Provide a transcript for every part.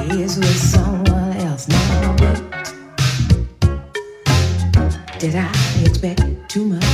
He's with someone else now. Wait. Did I expect too much?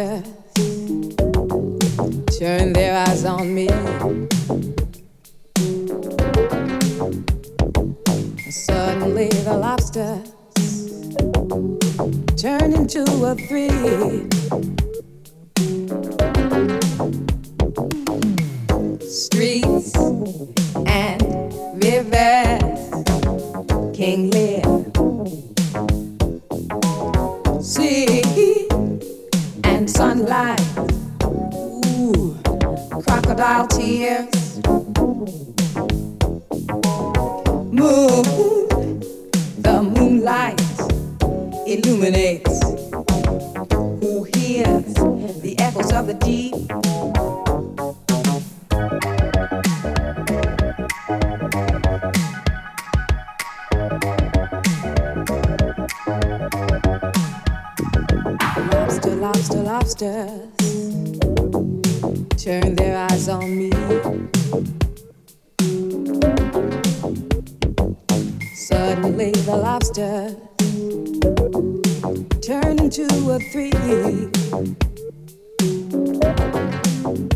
Yeah. Turn their eyes on me.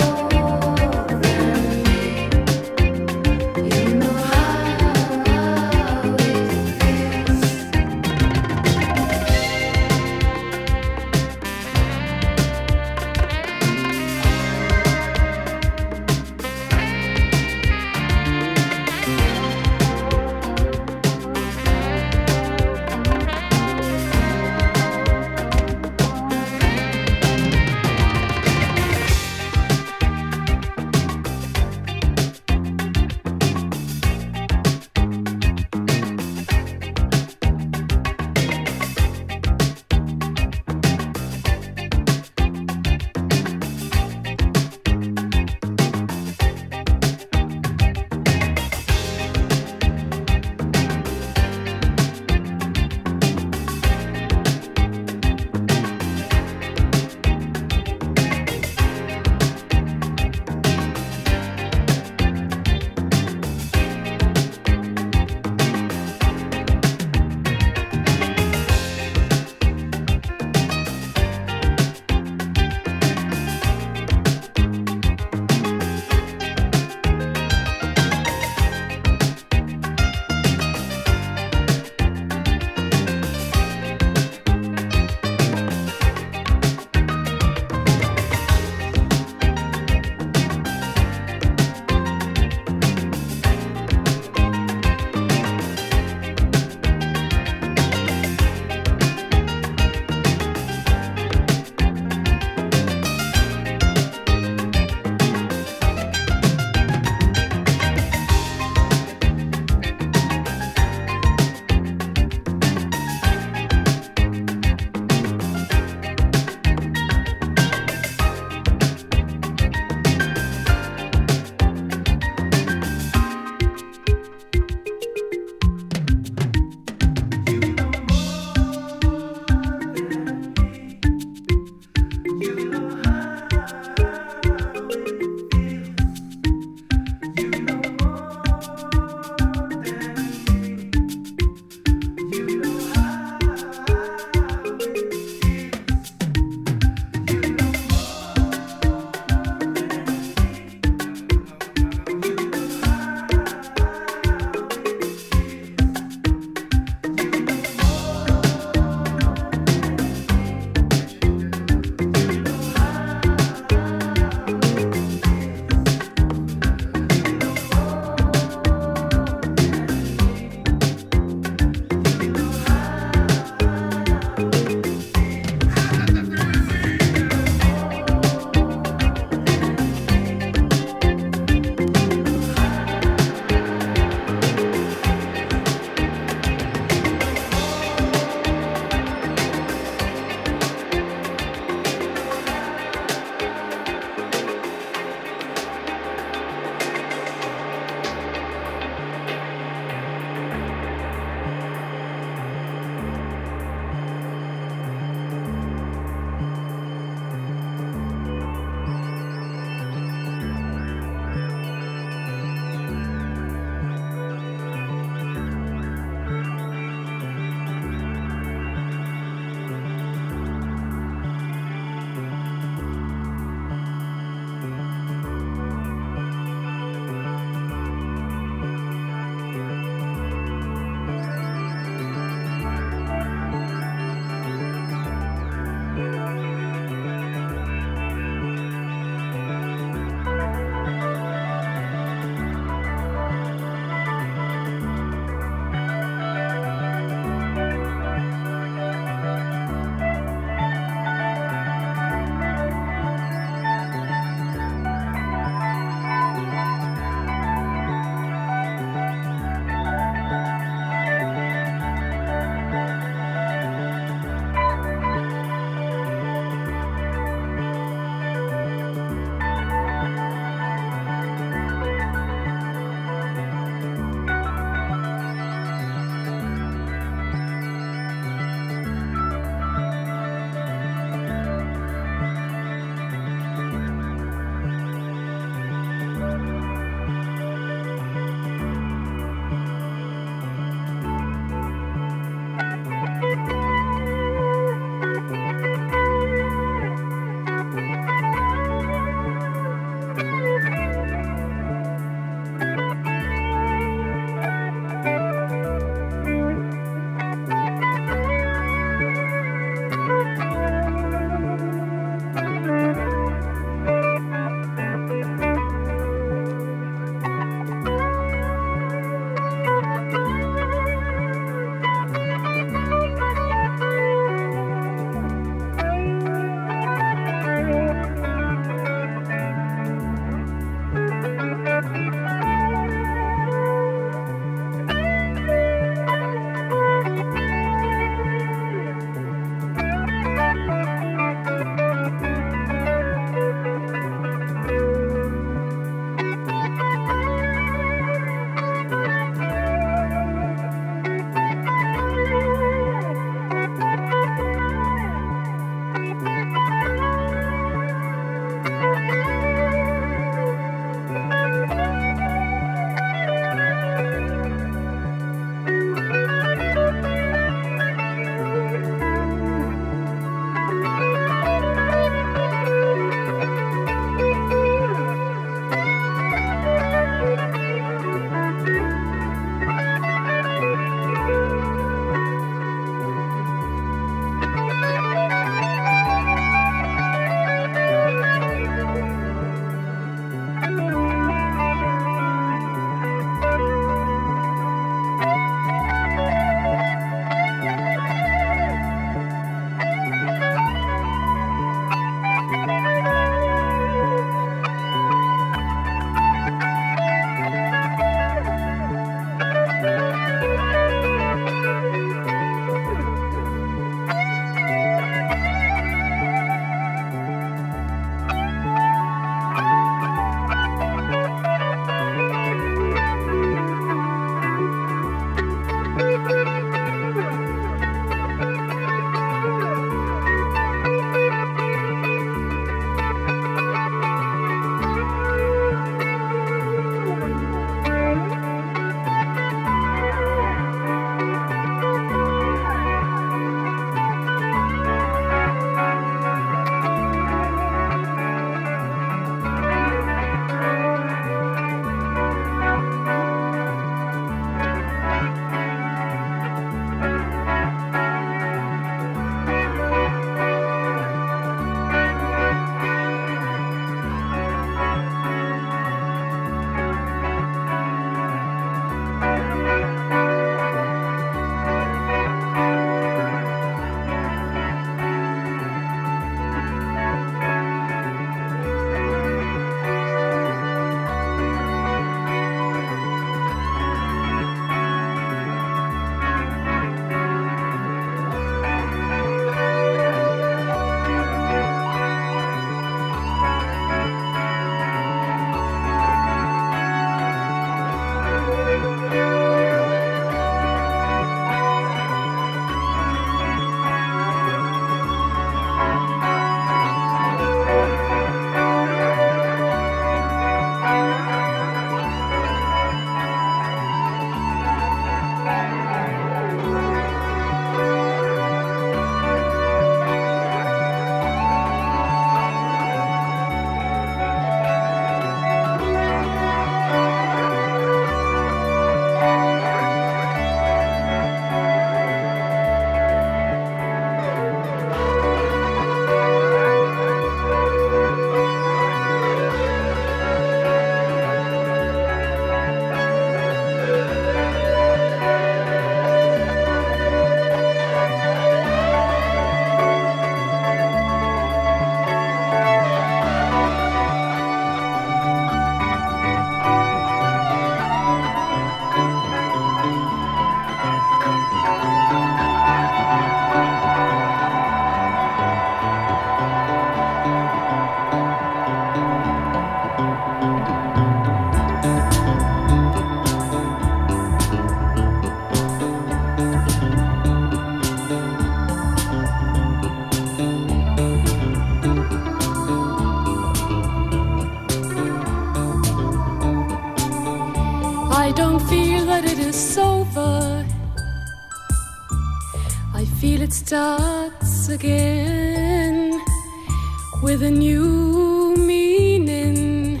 with a new meaning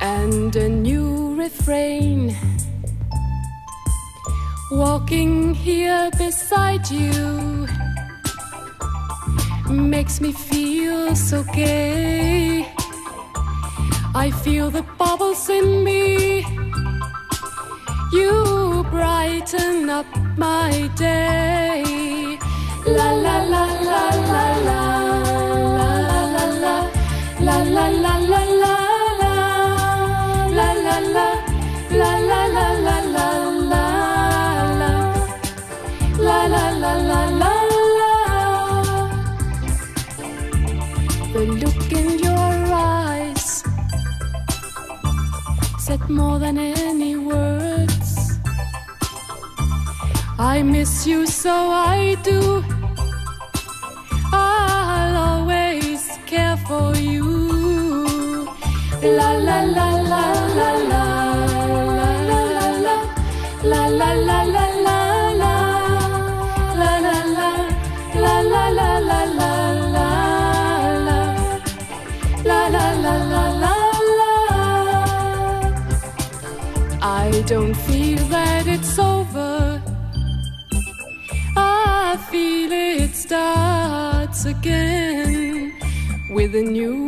and a new refrain. Walking here beside you makes me feel so gay. I feel the bubbles in me. You brighten up my day. La la la la la la more than any words. I miss you, so I do. than you.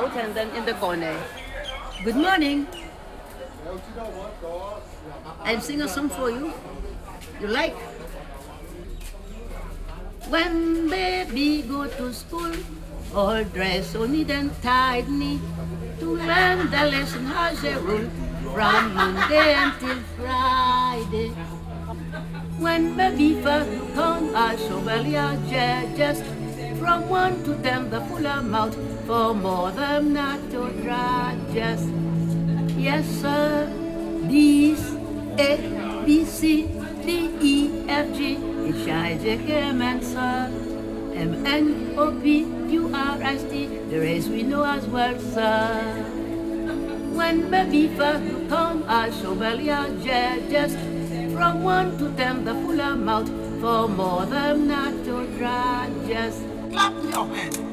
Mouth, and then in the corner. Good morning. I'll sing a song for you. You like? When baby go to school, all dressed so neat and tidy, to learn the lesson as a rule, from Monday until Friday. When baby first come, I show Belia just from one to ten the full amount for try just. Yes, sir. These A, B, C, D, E, F, G, H, I, J, K, M, and sir. M, N, O, P, Q, R, S, T, the rest we know as well, sir. When baby first come, I show Belia just from one to ten the full amount for more than try just. Clap your hands.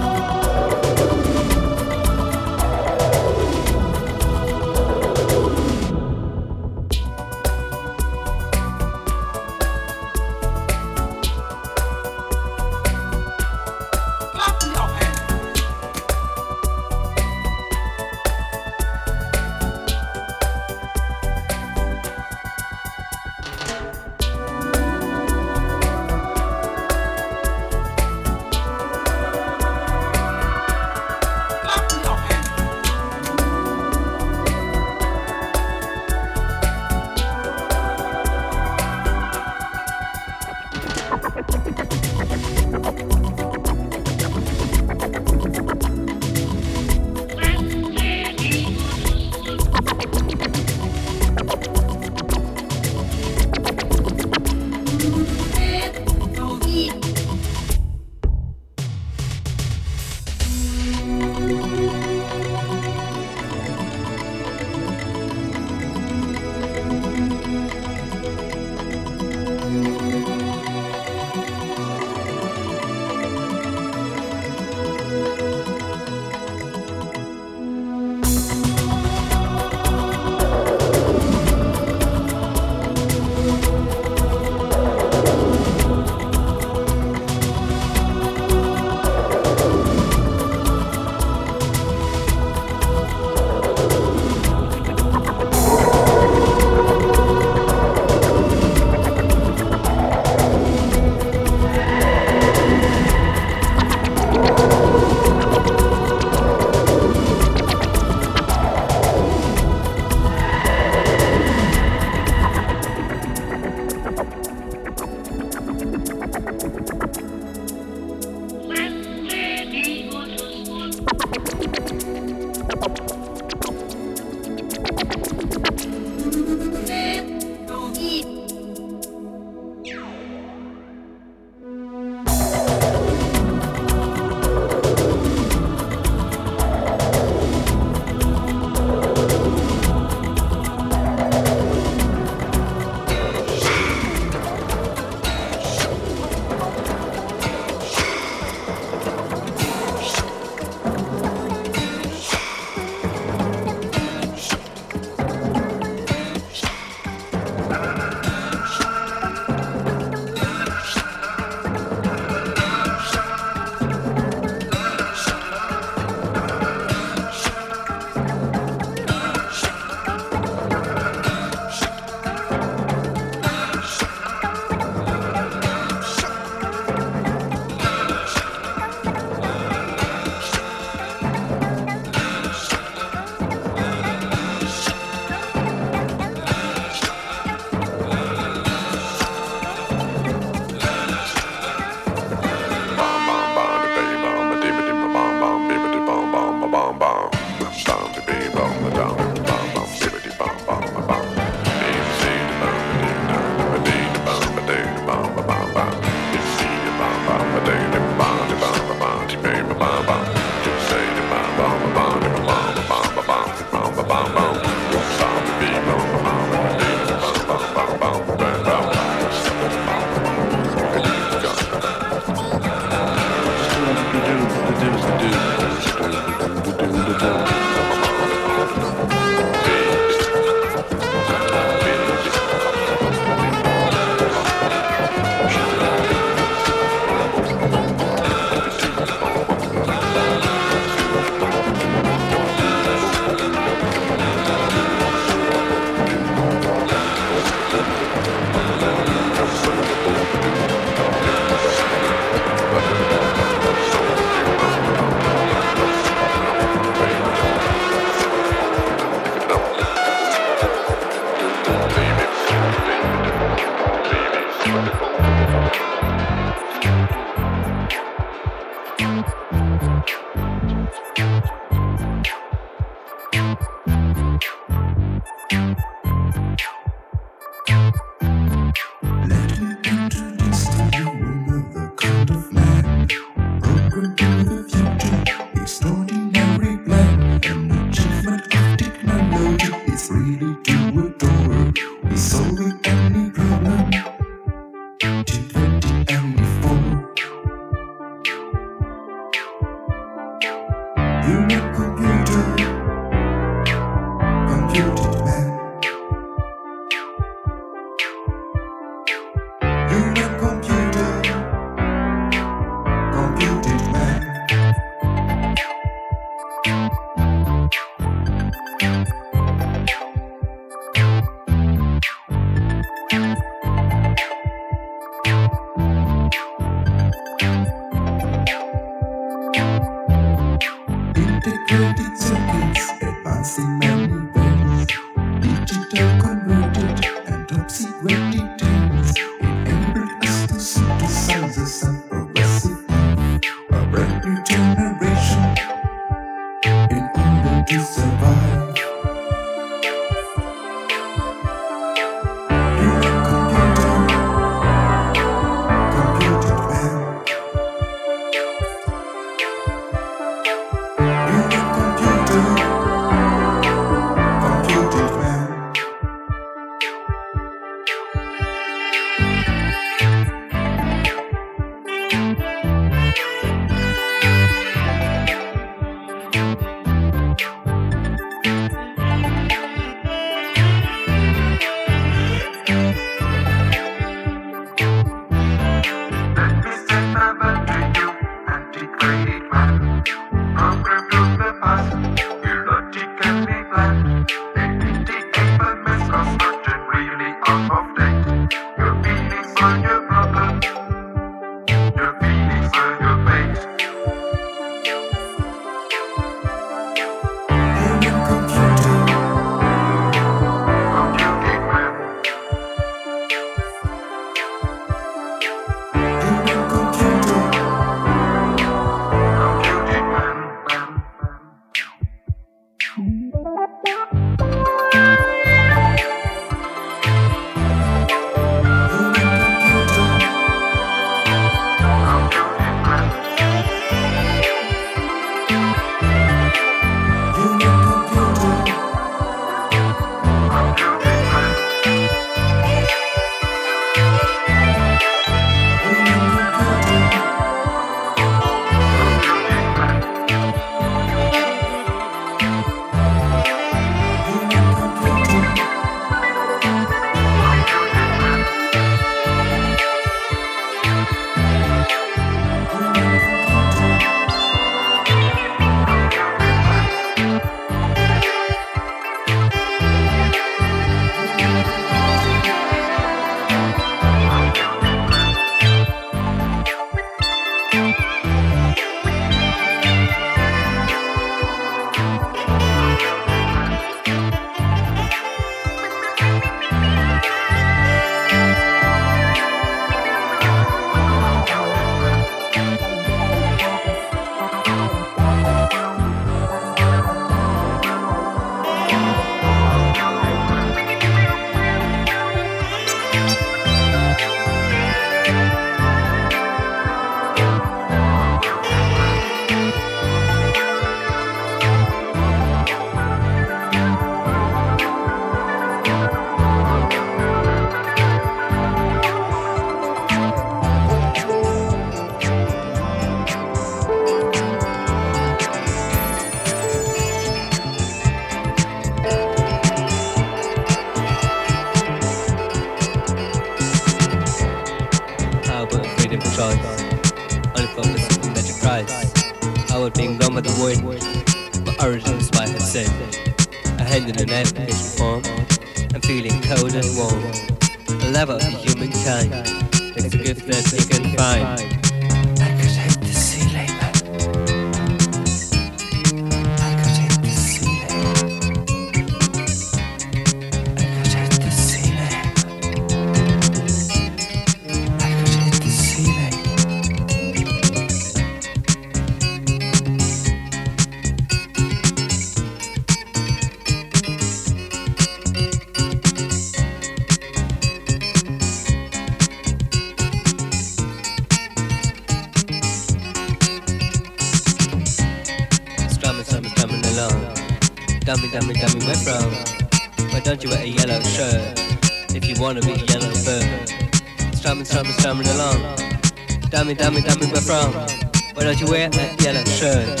Wear a yellow shirt.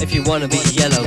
If you wanna be yellow